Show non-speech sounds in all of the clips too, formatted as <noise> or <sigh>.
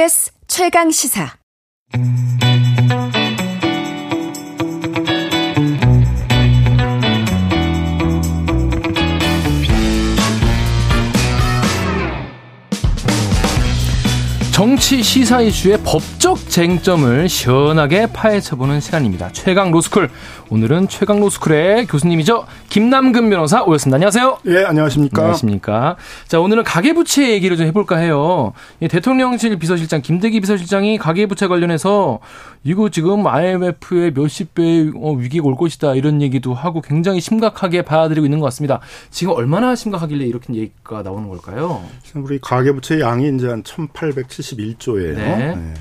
KBS 최강 시사. 정치 시사 이슈의 법적 쟁점을 시원하게 파헤쳐보는 시간입니다. 최강 로스쿨. 오늘은 최강 로스쿨의 교수님이죠. 김남근 변호사 오셨습니다. 안녕하세요. 예, 안녕하십니까. 안녕하십니까. 자, 오늘은 가계부채 얘기를 좀 해볼까 해요. 대통령실 비서실장, 김대기 비서실장이 가계부채 관련해서 이거 지금 IMF의 몇십 배의 어, 위기가 올 것이다 이런 얘기도 하고 굉장히 심각하게 받아들이고 있는 것 같습니다. 지금 얼마나 심각하길래 이렇게 얘기가 나오는 걸까요? 우리 가계부채 양이 이제 한 1871조예요. 네. 네.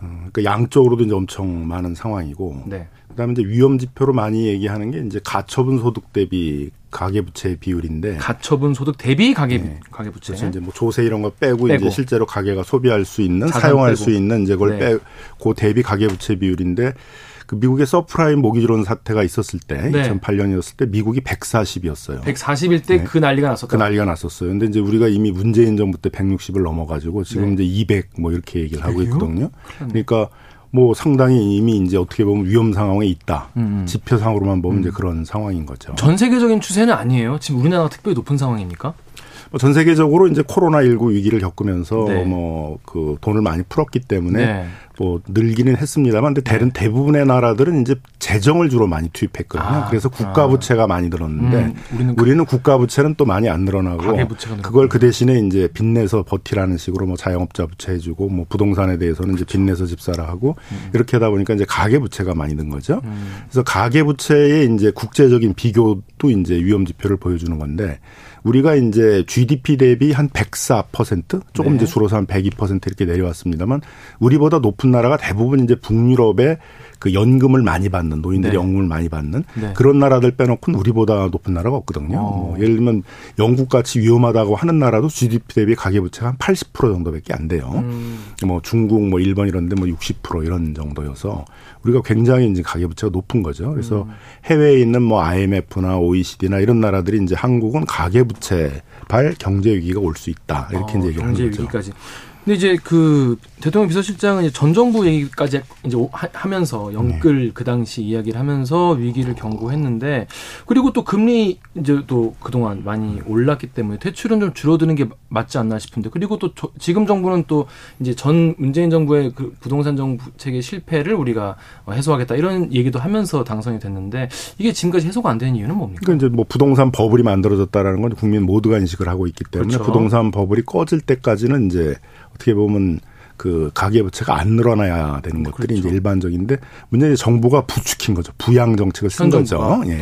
어, 그러니까 양쪽으로도 이제 엄청 많은 상황이고. 네. 그다음에 이제 위험 지표로 많이 얘기하는 게 이제 가처분 소득 대비 가계부채 비율인데 가처분 소득 대비 가계 네. 가계부채 그래서 이제 뭐 조세 이런 거 빼고, 빼고, 이제 실제로 가계가 소비할 수 있는 사용할 빼고. 수 있는 이제 그걸 네. 빼고 대비 가계부채 비율인데 그 미국의 서브프라임 모기지론 사태가 있었을 때 네. 2008년이었을 때 미국이 140이었어요. 140일 때그 네. 난리가 났었다. 그 난리가 났었어요. 근데 이제 우리가 이미 문재인 정부 때 160을 넘어가지고 지금 네. 이제 200 뭐 이렇게 얘기를 하고 있거든요. 그러니까 뭐 상당히 이미 이제 어떻게 보면 위험 상황에 있다. 음. 지표상으로만 보면 음. 이제 그런 상황인 거죠. 전 세계적인 추세는 아니에요. 지금 우리나라가 특별히 높은 상황입니까? 뭐전 세계적으로 이제 코로나 19 위기를 겪으면서 네. 뭐그 돈을 많이 풀었기 때문에 네. 뭐 늘기는 했습니다만 근데 대, 네. 대부분의 나라들은 이제 재정을 주로 많이 투입했거든요. 아, 그래서 국가 부채가 아. 많이 늘었는데 음, 우리는, 그 우리는 국가 부채는 또 많이 안 늘어나고 그걸 그 대신에 이제 빚내서 버티라는 식으로 뭐 자영업자 부채 해주고 뭐 부동산에 대해서는 그렇죠. 이제 빚내서 집사라 하고 음. 이렇게 하다 보니까 이제 가계 부채가 많이 는 거죠. 음. 그래서 가계 부채의 이제 국제적인 비교도 이제 위험 지표를 보여주는 건데 우리가 이제 GDP 대비 한 104% 조금 네. 이제 줄어서 한 102% 이렇게 내려왔습니다만 우리보다 높은 나라가 대부분 이제 북유럽의 그 연금을 많이 받는 노인들이 네. 연금을 많이 받는 네. 그런 나라들 빼놓고는 우리보다 높은 나라가 없거든요. 어. 뭐 예를 들면 영국 같이 위험하다고 하는 나라도 GDP 대비 가계부채가 한 80% 정도밖에 안 돼요. 음. 뭐 중국, 뭐 일본 이런데 뭐 60% 이런 정도여서 우리가 굉장히 이제 가계부채가 높은 거죠. 그래서 음. 해외에 있는 뭐 IMF나 OECD나 이런 나라들이 이제 한국은 가계부채 발 경제 위기가 올 수 있다 이렇게 어, 이제 얘기하는 거죠. 경제 위기까지. 근데 이제 그 대통령 비서실장은 전 정부 얘기까지 이제 하면서 영끌 네. 그 당시 이야기를 하면서 위기를 경고했는데 그리고 또 금리 이제 또 그동안 많이 올랐기 때문에 대출은 좀 줄어드는 게 맞지 않나 싶은데 그리고 또 저, 지금 정부는 또 이제 전 문재인 정부의 그 부동산 정책의 실패를 우리가 해소하겠다 이런 얘기도 하면서 당선이 됐는데 이게 지금까지 해소가 안 되는 이유는 뭡니까? 그러니까 이제 뭐 부동산 버블이 만들어졌다라는 건 국민 모두가 인식을 하고 있기 때문에 그렇죠. 부동산 버블이 꺼질 때까지는 이제 어떻게 보면 그 가계부채가 안 늘어나야 되는 것들이 그렇죠. 이제 일반적인데 문제는 정부가 부추긴 거죠. 부양 정책을 쓴 거죠. 예.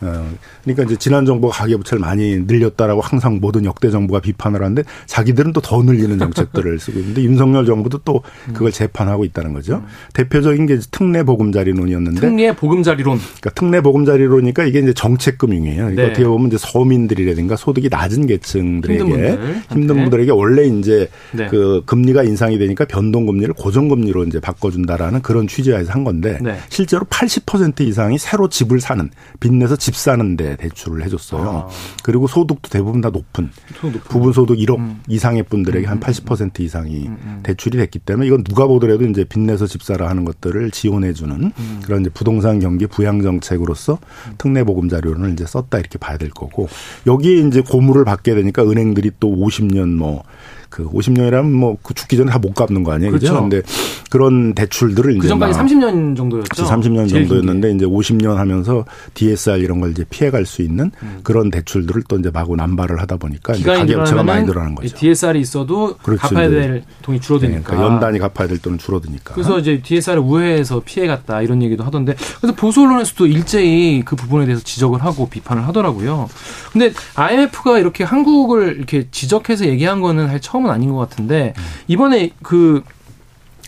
또. 어, 그러니까 이제 지난 정부가 가계부채를 많이 늘렸다라고 항상 모든 역대 정부가 비판을 하는데 자기들은 또 더 늘리는 정책들을 <laughs> 쓰고 있는데 윤석열 정부도 또 그걸 재판하고 있다는 거죠. 음. 대표적인 게 특례 보금자리론이었는데 특례 보금자리론. 그러니까 특례 보금자리론이니까 이게 이제 정책금융이에요. 그러니까 네. 어떻게 보면 이제 서민들이라든가 소득이 낮은 계층들에게 힘든, 분들. 힘든 분들에게 원래 이제 네. 그 금리가 인상이 되니까 변동금리를 고정금리로 이제 바꿔준다라는 그런 취지에서 한 건데 네. 실제로 80% 이상이 새로 집을 사는 빚내서 집 사는데 대출을 해줬어요. 아. 그리고 소득도 대부분 다 높은 소득 부분 소득 1억 음. 이상의 분들에게 한 80% 음, 음, 이상이 음, 대출이 됐기 때문에 이건 누가 보더라도 이제 빚내서 집 사라 하는 것들을 지원해주는 음. 그런 이제 부동산 경기 부양 정책으로서 특례 보금 자료를 이제 썼다 이렇게 봐야 될 거고 여기에 이제 고물을 받게 되니까 은행들이 또 50년 뭐그 50년이라면 뭐 그 죽기 전에 다 못 갚는 거 아니에요. 그렇죠. 그런데 그런 대출들을 그 이제 전까지 30년 정도였죠. 30년 정도였는데 이제 50년 하면서 DSR 이런 걸 이제 피해갈 수 있는 음. 그런 대출들을 또 이제 마구 남발을 하다 보니까 이제 가격차가 많이 늘어나는 거죠. DSR이 있어도 그렇죠. 갚아야 될 돈이 줄어드니까. 네, 그러니까 연단이 갚아야 될 돈은 줄어드니까. 그래서 이제 DSR을 우회해서 피해갔다 이런 얘기도 하던데 그래서 보수 언론에서도 일제히 그 부분에 대해서 지적을 하고 비판을 하더라고요. 근데 IMF가 이렇게 한국을 이렇게 지적해서 얘기한 거는 할 처음 은 아닌 것 같은데 이번에 그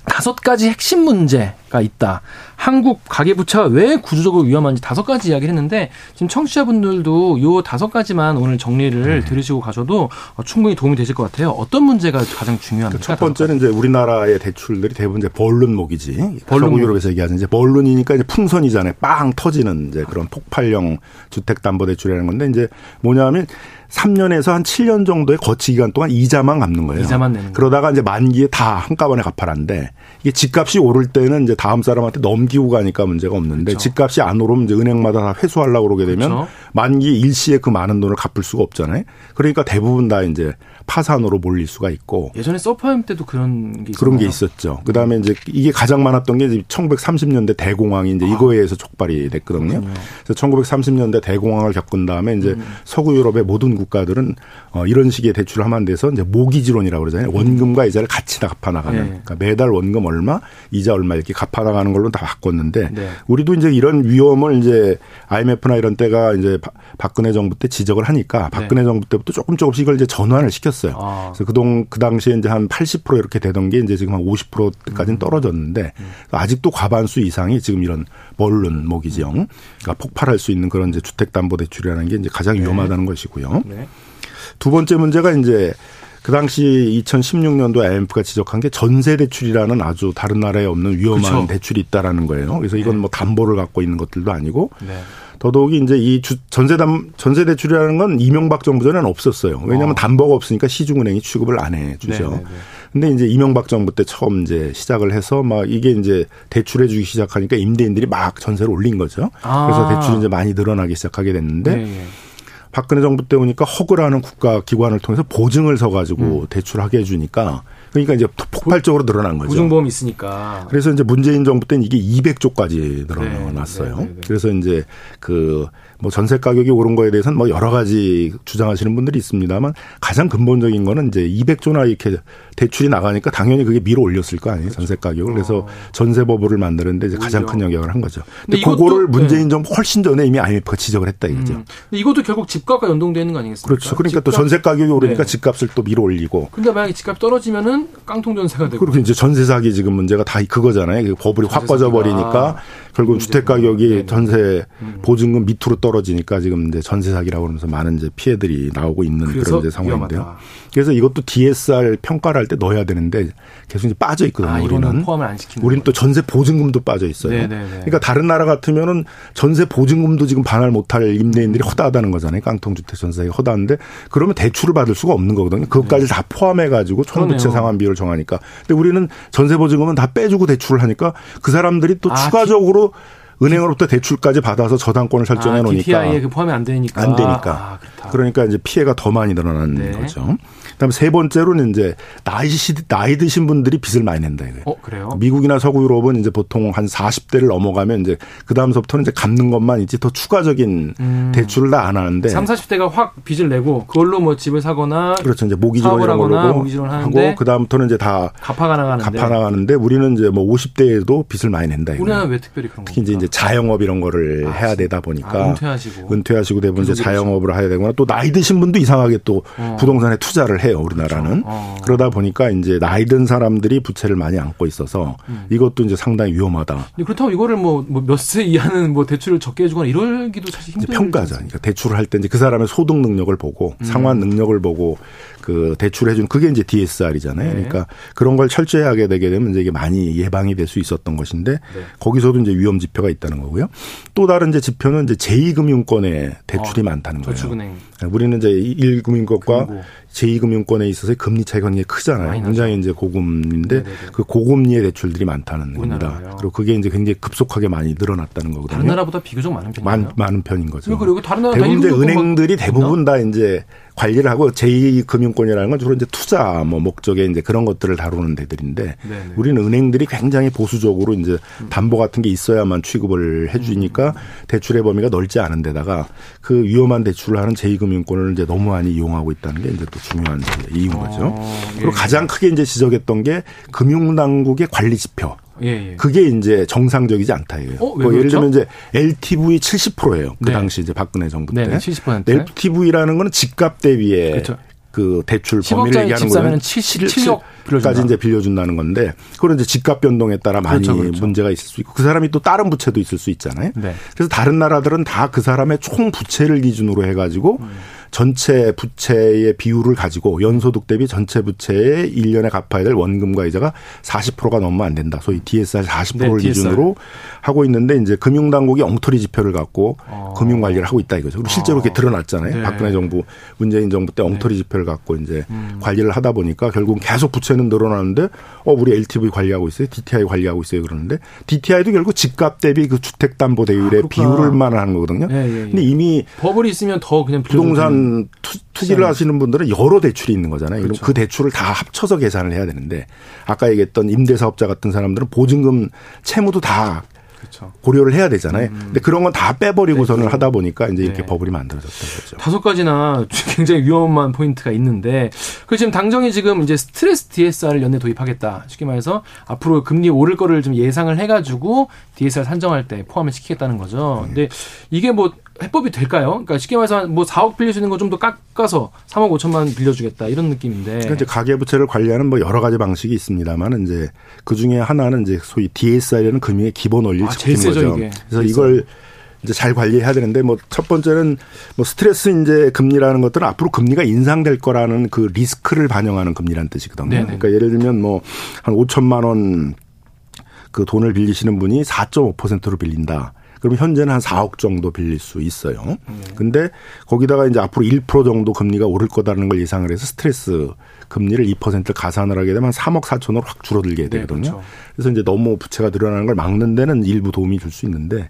다섯 가지 핵심 문제 가 있다. 한국 가계부채가 왜 구조적으로 위험한지 다섯 가지 이야기를 했는데 지금 청취자분들도 요 다섯 가지만 오늘 정리를 네. 들으시고 가셔도 충분히 도움이 되실 것 같아요. 어떤 문제가 가장 중요합니까? 첫 번째는 이제 우리나라의 대출들이 대부분 이제 벌룬목이지. 벌룬 유럽에서 얘기하는 이제 벌룬이니까 이제 풍선이잖아요. 빵 터지는 이제 그런 폭발형 주택담보대출이라는 건데 이제 뭐냐면 3년에서 한 7년 정도의 거치 기간 동안 이자만 갚는 거예요. 이자만 내는 그러다가 이제 만기에 다 한꺼번에 갚아라는데 이게 집값이 오를 때는 이제 다음 사람한테 넘기고 가니까 문제가 없는데 그렇죠. 집값이 안 오르면 이제 은행마다 다 회수하려고 그러게 되면 그렇죠. 만기 일시에 그 많은 돈을 갚을 수가 없잖아요. 그러니까 대부분 다 이제 파산으로 몰릴 수가 있고 예전에 서브프라임 때도 그런 게 그런 게 있었죠. 그다음에 이제 이게 가장 많았던 게 이제 1930년대 대공황이 이제 이거에 의해서 촉발이 됐거든요. 그렇군요. 그래서 1930년대 대공황을 겪은 다음에 이제 음. 서구 유럽의 모든 국가들은 어 이런 식의 대출을 하면 안 돼서 이제 모기지론이라고 그러잖아요. 원금과 이자를 같이 다 갚아 나가는. 네. 그러니까 매달 원금 얼마, 이자 얼마 이렇게 갚아 나가는 걸로 다 바꿨는데 네. 우리도 이제 이런 위험을 이제 IMF나 이런 때가 이제 박근혜 정부 때 지적을 하니까 박근혜 네. 정부 때부터 조금 조금씩 이걸 이제 전환을 시켰어요. 했어요. 아. 그래서 그동 그 당시에 이제 한 80% 이렇게 되던 게 이제 지금 한 50%까지는 음. 떨어졌는데 음. 아직도 과반수 이상이 지금 이런 벌룬 모기지형 그러니까 폭발할 수 있는 그런 이제 주택담보대출이라는 게 이제 가장 네. 위험하다는 것이고요. 네. 두 번째 문제가 이제 그 당시 2016년도 IMF가 지적한 게 전세 대출이라는 아주 다른 나라에 없는 위험한 그렇죠. 대출이 있다라는 거예요. 그래서 이건 네. 뭐 담보를 갖고 있는 것들도 아니고 네. 더더욱이 이제 이 전세담 전세 대출이라는 건 이명박 정부 전에는 없었어요. 왜냐하면 어. 담보가 없으니까 시중은행이 취급을 안 해주죠. 네네네. 근데 이제 이명박 정부 때 처음 이제 시작을 해서 막 이게 이제 대출해 주기 시작하니까 임대인들이 막 전세를 올린 거죠. 아. 그래서 대출이 이제 많이 늘어나기 시작하게 됐는데 네네. 박근혜 정부 때 오니까 허그라는 국가 기관을 통해서 보증을 서 가지고 음. 대출하게 해주니까 그러니까 이제 폭발적으로 늘어난 거죠. 보증보험 있으니까. 그래서 이제 문재인 정부 때는 이게 200조까지 늘어났어요. 네, 네, 네, 네, 그래서 이제 그 뭐 전세 가격이 오른 거에 대해서는 뭐 여러 가지 주장하시는 분들이 있습니다만 가장 근본적인 거는 이제 200조나 이렇게 대출이 나가니까 당연히 그게 밀어 올렸을 거 아니에요. 전세 가격을. 그래서 어. 전세법을 만드는데 이제 가장 큰 영향을 한 거죠. 근데, 근데 그거를 문재인 네. 정부 훨씬 전에 이미 IMF가 지적을 했다 이거죠. 음. 근데 이것도 결국 집값과 연동되는 거 아니겠습니까? 그렇죠. 그러니까 집값. 또 전세 가격이 오르니까 네. 집값을 또 밀어 올리고. 근데 만약에 집값 떨어지면은 깡통 전세 가 되고. 그리고 이제 전세 사기 지금 문제가 다 그거잖아요. 그 버블이 확 꺼져 버리니까 결국 주택 가격이 네. 전세 음. 보증금 밑으로 떨어지니까 지금 이제 전세 사기라고 그러면서 많은 이제 피해들이 나오고 있는 그런 이제 상황인데요. 위험하다. 그래서 이것도 DSR 평가를 할 때 넣어야 되는데 계속 이제 빠져 있거든요. 아, 우리는 포함을 안 시키는. 우리는 또 전세 보증금도 빠져 있어요. 네네네. 그러니까 다른 나라 같으면은 전세 보증금도 지금 반할 못할 임대인들이 음. 허다하다는 거잖아요. 깡통 주택 전세가 허다한데 그러면 대출을 받을 수가 없는 거거든요. 그것까지 네. 다 포함해 가지고 총부채 상환 비율을 정하니까. 근데 우리는 전세 보증금은 다 빼주고 대출을 하니까 그 사람들이 또 아, 추가적으로 은행으로부터 대출까지 받아서 저당권을 설정해 아, 놓으니까 DPI에 그 포함이 안 되니까 안 되니까 아, 그러니까 이제 피해가 더 많이 늘어나는 네. 거죠. 그다음에 세 번째로는 이제 나이 시 나이 드신 분들이 빚을 많이 낸다 이거예요. 어, 그래요? 미국이나 서구 유럽은 이제 보통 한 40대를 넘어가면 이제 그 다음서부터는 이제 갚는 것만 있지 더 추가적인 음. 대출을 다 안 하는데 3, 40대가 확 빚을 내고 그걸로 뭐 집을 사거나 그렇죠. 이제 모기지론 이런 걸로 모기지론 하고 그 다음부터는 이제 다 갚아가 나가는데 갚아 나가는데 우리는 이제 뭐 50대에도 빚을 많이 낸다 이거예요. 우리나라 왜 특별히 그런 특히 겁니까? 이제 자영업 이런 거를 아, 해야 되다 보니까 아, 은퇴하시고 은퇴하시고 대부분 이제 자영업을 해야 되거나 또 나이 드신 분도 이상하게 또 어. 부동산에 투자를 해요. 우리나라는. 그렇죠. 어. 그러다 보니까 이제 나이 든 사람들이 부채를 많이 안고 있어서 음. 이것도 이제 상당히 위험하다. 그렇다고 이거를 뭐 몇 세 이하는 뭐 대출을 적게 해주거나 이러기도 사실 힘들 평가죠. 그러니까 대출을 할 때 이제 그 사람의 소득 능력을 보고 음. 상환 능력을 보고 그 대출해 준 그게 이제 DSR이잖아요. 네. 그러니까 그런 걸 철저히 하게 되게 되면 이제 이게 많이 예방이 될 수 있었던 것인데 네. 거기서도 이제 위험 지표가 있다는 거고요. 또 다른 이제 지표는 이제 제2금융권에 대출이 어, 많다는 거예요. 저축은행. 우리는 이제 1금융권과 제2금융권에 있어서의 금리 차이가 굉장히 크잖아요. 굉장히 이제 고금리인데 네네네. 그 고금리의 대출들이 많다는 겁니다. 그리고 그게 이제 굉장히 급속하게 많이 늘어났다는 거거든요. 다른 나라보다 비교적 많은 편이에요. 많은 편인 거죠. 그리고 다른 나라 대부분 은행들이 대부분 다 이제 관리를 하고 제2금융권 이라는 건 주로 이제 투자 뭐 목적의 이제 그런 것들을 다루는 데들인데 네네. 우리는 은행들이 굉장히 보수적으로 이제 담보 같은 게 있어야만 취급을 해주니까 음. 대출의 범위가 넓지 않은 데다가 그 위험한 대출을 하는 제2금융권을 이제 너무 많이 이용하고 있다는 게 이제 또 중요한 이유인 거죠. 어, 예. 그리고 가장 크게 이제 지적했던 게 금융당국의 관리 지표. 예, 예. 그게 이제 정상적이지 않다 이거예요. 어, 뭐 예를 들면 이제 LTV 70%예요. 그 네. 당시 이제 박근혜 정부 때. 네, 70%. LTV라는 거는 집값 대비에 그렇죠. 그 대출 범위를 얘기하는 거는 77억까지 이제 빌려준다는 건데 그건 이제 집값 변동에 따라 많이 그렇죠, 그렇죠. 문제가 있을 수 있고 그 사람이 또 다른 부채도 있을 수 있잖아요. 네. 그래서 다른 나라들은 다 그 사람의 총 부채를 기준으로 해가지고 음. 전체 부채의 비율을 가지고 연소득 대비 전체 부채의 1년에 갚아야 될 원금과 이자가 40%가 넘으면 안 된다. 소위 DSR 40%를 네, 기준으로 하고 있는데 이제 금융당국이 엉터리 지표를 갖고 어. 금융 관리를 하고 있다 이거죠. 그리고 실제로 어. 드러났잖아요. 네. 박근혜 정부, 문재인 정부 때 엉터리 네. 지표를 갖고 이제 음. 관리를 하다 보니까 결국 계속 부채는 늘어나는데 어 우리 LTV 관리하고 있어요. DTI 관리하고 있어요. 그러는데 DTI도 결국 집값 대비 그 주택담보대출의 아, 비율을 만 하는 거거든요. 네, 예, 예. 근데 이미 버블이 있으면 더 그냥 부동산 투, 기를 하시는 분들은 여러 대출이 있는 거잖아요. 그렇죠. 그럼 그 대출을 다 합쳐서 계산을 해야 되는데 아까 얘기했던 임대사업자 같은 사람들은 보증금 채무도 다 그렇죠. 고려를 해야 되잖아요. 음. 근데 그런 건 다 빼버리고서는 네. 하다 보니까 이제 이렇게 네. 버블이 만들어졌던 거죠. 다섯 가지나 <laughs> 굉장히 위험한 포인트가 있는데 그 지금 당정이 지금 이제 스트레스 DSR을 연내 도입하겠다. 쉽게 말해서 앞으로 금리 오를 거를 좀 예상을 해가지고 DSR 산정할 때 포함을 시키겠다는 거죠. 네. 근데 이게 뭐 해법이 될까요? 그러니까 쉽게 말해서 뭐 4억 빌릴 수 있는 거 좀 더 깎아서 3억 5천만 빌려주겠다 이런 느낌인데. 그러니까 이제 가계부채를 관리하는 뭐 여러 가지 방식이 있습니다만 이제 그 중에 하나는 이제 소위 DSR이라는 금융의 기본 원리를 아, 지키는 거죠. 이게. 그래서 이걸 이제 잘 관리해야 되는데 뭐 첫 번째는 뭐 스트레스 이제 금리라는 것들은 앞으로 금리가 인상될 거라는 그 리스크를 반영하는 금리라는 뜻이거든요. 네네. 그러니까 예를 들면 뭐 한 5천만 원 그 돈을 빌리시는 분이 4.5%로 빌린다. 그럼 현재는 한 4억 정도 빌릴 수 있어요. 근데 거기다가 이제 앞으로 1% 정도 금리가 오를 거다라는 걸 예상을 해서 스트레스 금리를 2% 가산을 하게 되면 3억 4천으로 확 줄어들게 네, 되거든요. 네, 그렇죠. 그래서 이제 너무 부채가 늘어나는 걸 막는 데는 일부 도움이 줄 수 있는데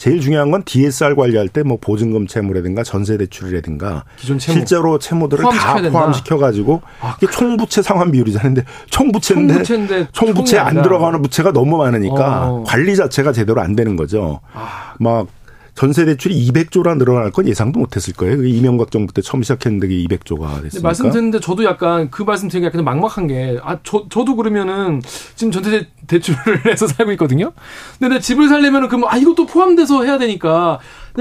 제일 중요한 건 DSR 관리할 때 뭐 보증금 채무라든가 전세 대출이라든가 채무. 실제로 채무들을 다 포함시켜 가지고 아, 이게 총부채 상환 비율이잖아요. 근데 총부채인데, 총부채인데 총부채 안 들어가는 부채가 너무 많으니까 어. 관리 자체가 제대로 안 되는 거죠. 아. 막 전세 대출이 200조라 늘어날 건 예상도 못했을 거예요. 이명박 정부 때 처음 시작했는데 그게 200조가 됐으니까. 말씀 듣는데 저도 약간 그 말씀 드리기 약간 막막한 게, 아, 저, 저도 그러면은 지금 전세 대출을 <laughs> 해서 살고 있거든요. 근데 내 집을 살려면은 그럼, 아, 이것도 포함돼서 해야 되니까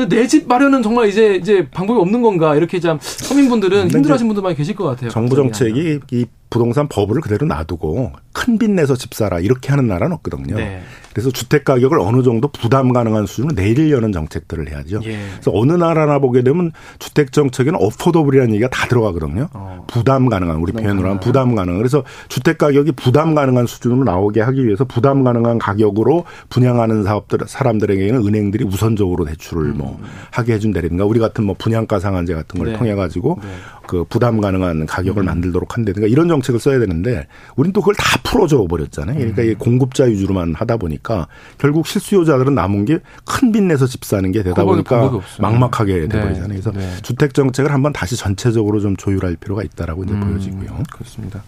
내 집 마련은 정말 이제, 이제 방법이 없는 건가. 이렇게 참 서민분들은 힘들어하시는 분들 많이 계실 것 같아요. 정부 정책이 이 부동산 버블을 그대로 놔두고 큰 빚 내서 집 사라 이렇게 하는 나라는 없거든요. 네. 그래서 주택 가격을 어느 정도 부담 가능한 수준으로 내리려는 정책들을 해야죠. 예. 그래서 어느 나라나 보게 되면 주택 정책에는 어포더블이라는 얘기가 다 들어가거든요. 어. 부담 가능한 우리 표현으로 하면 부담 가능. 그래서 주택 가격이 부담 가능한 수준으로 나오게 하기 위해서 부담 가능한 가격으로 분양하는 사업들 사람들에게는 은행들이 우선적으로 대출을 뭐 음. 뭐 하게 해준다든가 우리 같은 뭐 분양가 상한제 같은 걸 네. 통해 가지고 네. 그 부담 가능한 가격을 음. 만들도록 한다든가 이런 정책을 써야 되는데 우리는 또 그걸 다 풀어줘 버렸잖아요. 그러니까 음. 공급자 위주로만 하다 보니까 결국 실수요자들은 남은 게 큰 빚 내서 집 사는 게 되다 보니까 막막하게 네. 돼버리잖아요. 그래서 네. 주택 정책을 한번 다시 전체적으로 좀 조율할 필요가 있다라고 이제 음. 보여지고요. 그렇습니다.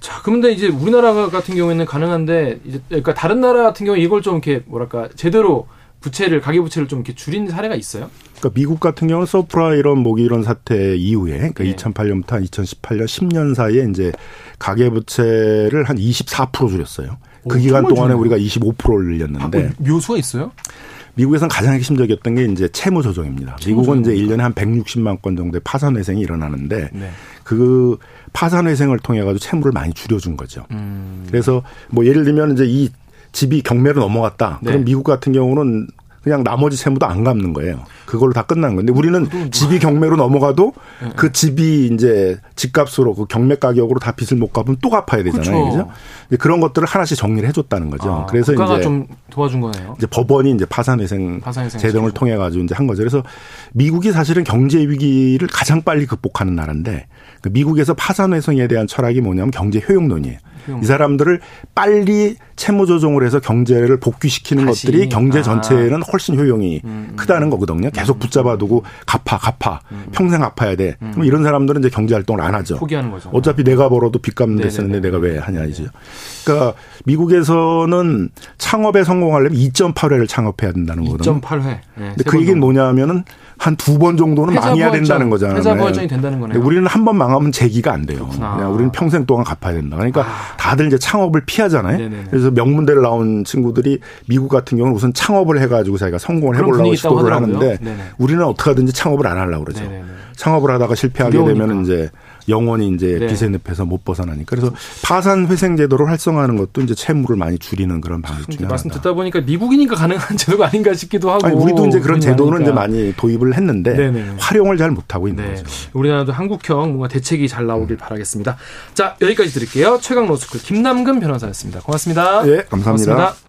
자, 그런데 이제 우리나라 같은 경우에는 가능한데 이제 그러니까 다른 나라 같은 경우 이걸 좀 이렇게 뭐랄까 제대로 부채를 가계 부채를 좀 이렇게 줄인 사례가 있어요? 그러니까 미국 같은 경우는 서프라 이런 모기 이런 사태 이후에 그러니까 네. 2008년부터 한 2018년 10년 사이에 이제 가계 부채를 한 24% 줄였어요. 그 오, 기간 동안에 우리가 25%를 늘렸는데 아, 묘수가 있어요? 미국에서는 가장 핵심적이었던 게 이제 채무 조정입니다. 미국은. 이제 1년에 한 160만 건 정도의 파산 회생이 일어나는데 네. 그 파산 회생을 통해 가지고 채무를 많이 줄여준 거죠. 음. 그래서 뭐 예를 들면 이제 이 집이 경매로 넘어갔다. 네. 그럼 미국 같은 경우는 그냥 나머지 세무도 안 갚는 거예요. 그걸로 다 끝난 건데 우리는 집이 경매로 넘어가도 네. 그 집이 이제 집값으로 그 경매 가격으로 다 빚을 못 갚으면 또 갚아야 되잖아요. 그렇죠. 그죠? 그런 것들을 하나씩 정리를 해줬다는 거죠. 아, 그래서 이제 좀 도와준 거네요. 이제 법원이 이제 파산회생, 파산회생 제정을 통해 가지고 이제 한 거죠. 그래서 미국이 사실은 경제 위기를 가장 빨리 극복하는 나라인데 그 미국에서 파산회생에 대한 철학이 뭐냐면 경제 효용론이에요. 이 사람들을 빨리 채무 조정을 해서 경제를 복귀시키는 다시. 것들이 경제 아. 전체에는 훨씬 효용이 음, 음. 크다는 거거든요. 계속 음. 붙잡아두고 갚아 갚아 음. 평생 갚아야 돼. 음. 그럼 이런 사람들은 이제 경제 활동을 안 하죠. 포기하는 거죠. 어차피 내가 벌어도 빚 갚는 데 쓰는데 내가 왜 하냐 이죠. 그러니까 미국에서는 창업에 성공하려면 2.8회를 창업해야 된다는 거거든요. 2.8회. 네, 근데 그 얘기는 뭐냐면은 한 두 번 정도는 망해야 된다는 거잖아요. 회자 부활전이 된다는 거네요. 우리는 한 번 망하면 재기가 안 돼요. 그냥 우리는 평생 동안 갚아야 된다. 그러니까 아. 다들 이제 창업을 피하잖아요. 네네네. 그래서 명문대를 나온 친구들이 미국 같은 경우는 우선 창업을 해가지고 자기가 성공을 해보려고 시도를 하는데 네네. 우리는 어떻게 하든지 창업을 안 하려고 그러죠. 네네네. 창업을 하다가 실패하게. 되면 이제 영원히 이제 네. 빚의 늪에서 못 벗어나니까 그래서 파산 회생 제도를 활성화하는 것도 이제 채무를 많이 줄이는 그런 방식 중에 하나다. 말씀 듣다 보니까 미국이니까 가능한 <laughs> 제도가 아닌가 싶기도 하고. 아니, 우리도 이제 그런 제도는. 이제 많이 도입을 했는데 네네. 활용을 잘 못하고 있는 네. 거죠. 우리나라도 한국형 뭔가 대책이 잘 나오길 바라겠습니다. 자, 여기까지 드릴게요. 최강 로스쿨 김남근 변호사였습니다. 고맙습니다. 예, 감사합니다. 고맙습니다.